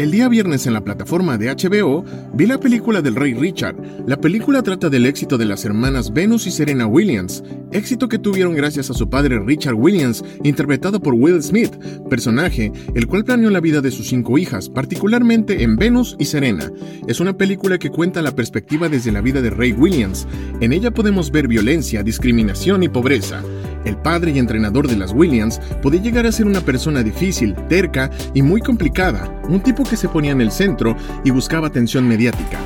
El día viernes en la plataforma de HBO vi la película del Rey Richard. La película trata del éxito de las hermanas Venus y Serena Williams, éxito que tuvieron gracias a su padre Richard Williams, interpretado por Will Smith, personaje el cual planeó la vida de sus cinco hijas, particularmente en Venus y Serena. Es una película que cuenta la perspectiva desde la vida de Rey Williams. En ella podemos ver violencia, discriminación y pobreza. El padre y entrenador de las Williams podía llegar a ser una persona difícil, terca y muy complicada, un tipo que se ponía en el centro y buscaba atención mediática.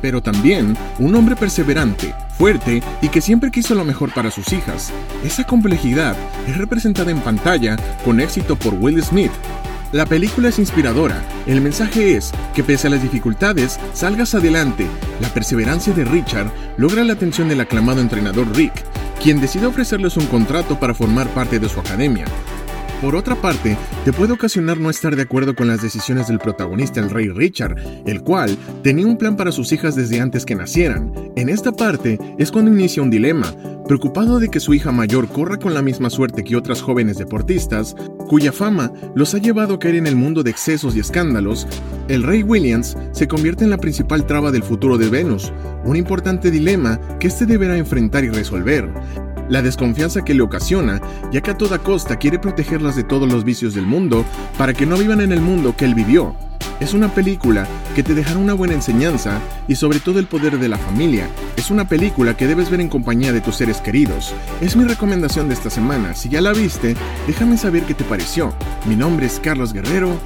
Pero también un hombre perseverante, fuerte y que siempre quiso lo mejor para sus hijas. Esa complejidad es representada en pantalla con éxito por Will Smith. La película es inspiradora. El mensaje es que pese a las dificultades, salgas adelante. La perseverancia de Richard logra la atención del aclamado entrenador Rick, quien decide ofrecerles un contrato para formar parte de su academia. Por otra parte, te puede ocasionar no estar de acuerdo con las decisiones del protagonista, el rey Richard, el cual tenía un plan para sus hijas desde antes que nacieran. En esta parte es cuando inicia un dilema, preocupado de que su hija mayor corra con la misma suerte que otras jóvenes deportistas, cuya fama los ha llevado a caer en el mundo de excesos y escándalos, el rey Williams se convierte en la principal traba del futuro de Venus, un importante dilema que éste deberá enfrentar y resolver. La desconfianza que le ocasiona, ya que a toda costa quiere protegerlas de todos los vicios del mundo para que no vivan en el mundo que él vivió. Es una película que te dejará una buena enseñanza y sobre todo el poder de la familia. Es una película que debes ver en compañía de tus seres queridos. Es mi recomendación de esta semana. Si ya la viste, déjame saber qué te pareció. Mi nombre es Carlos Guerrero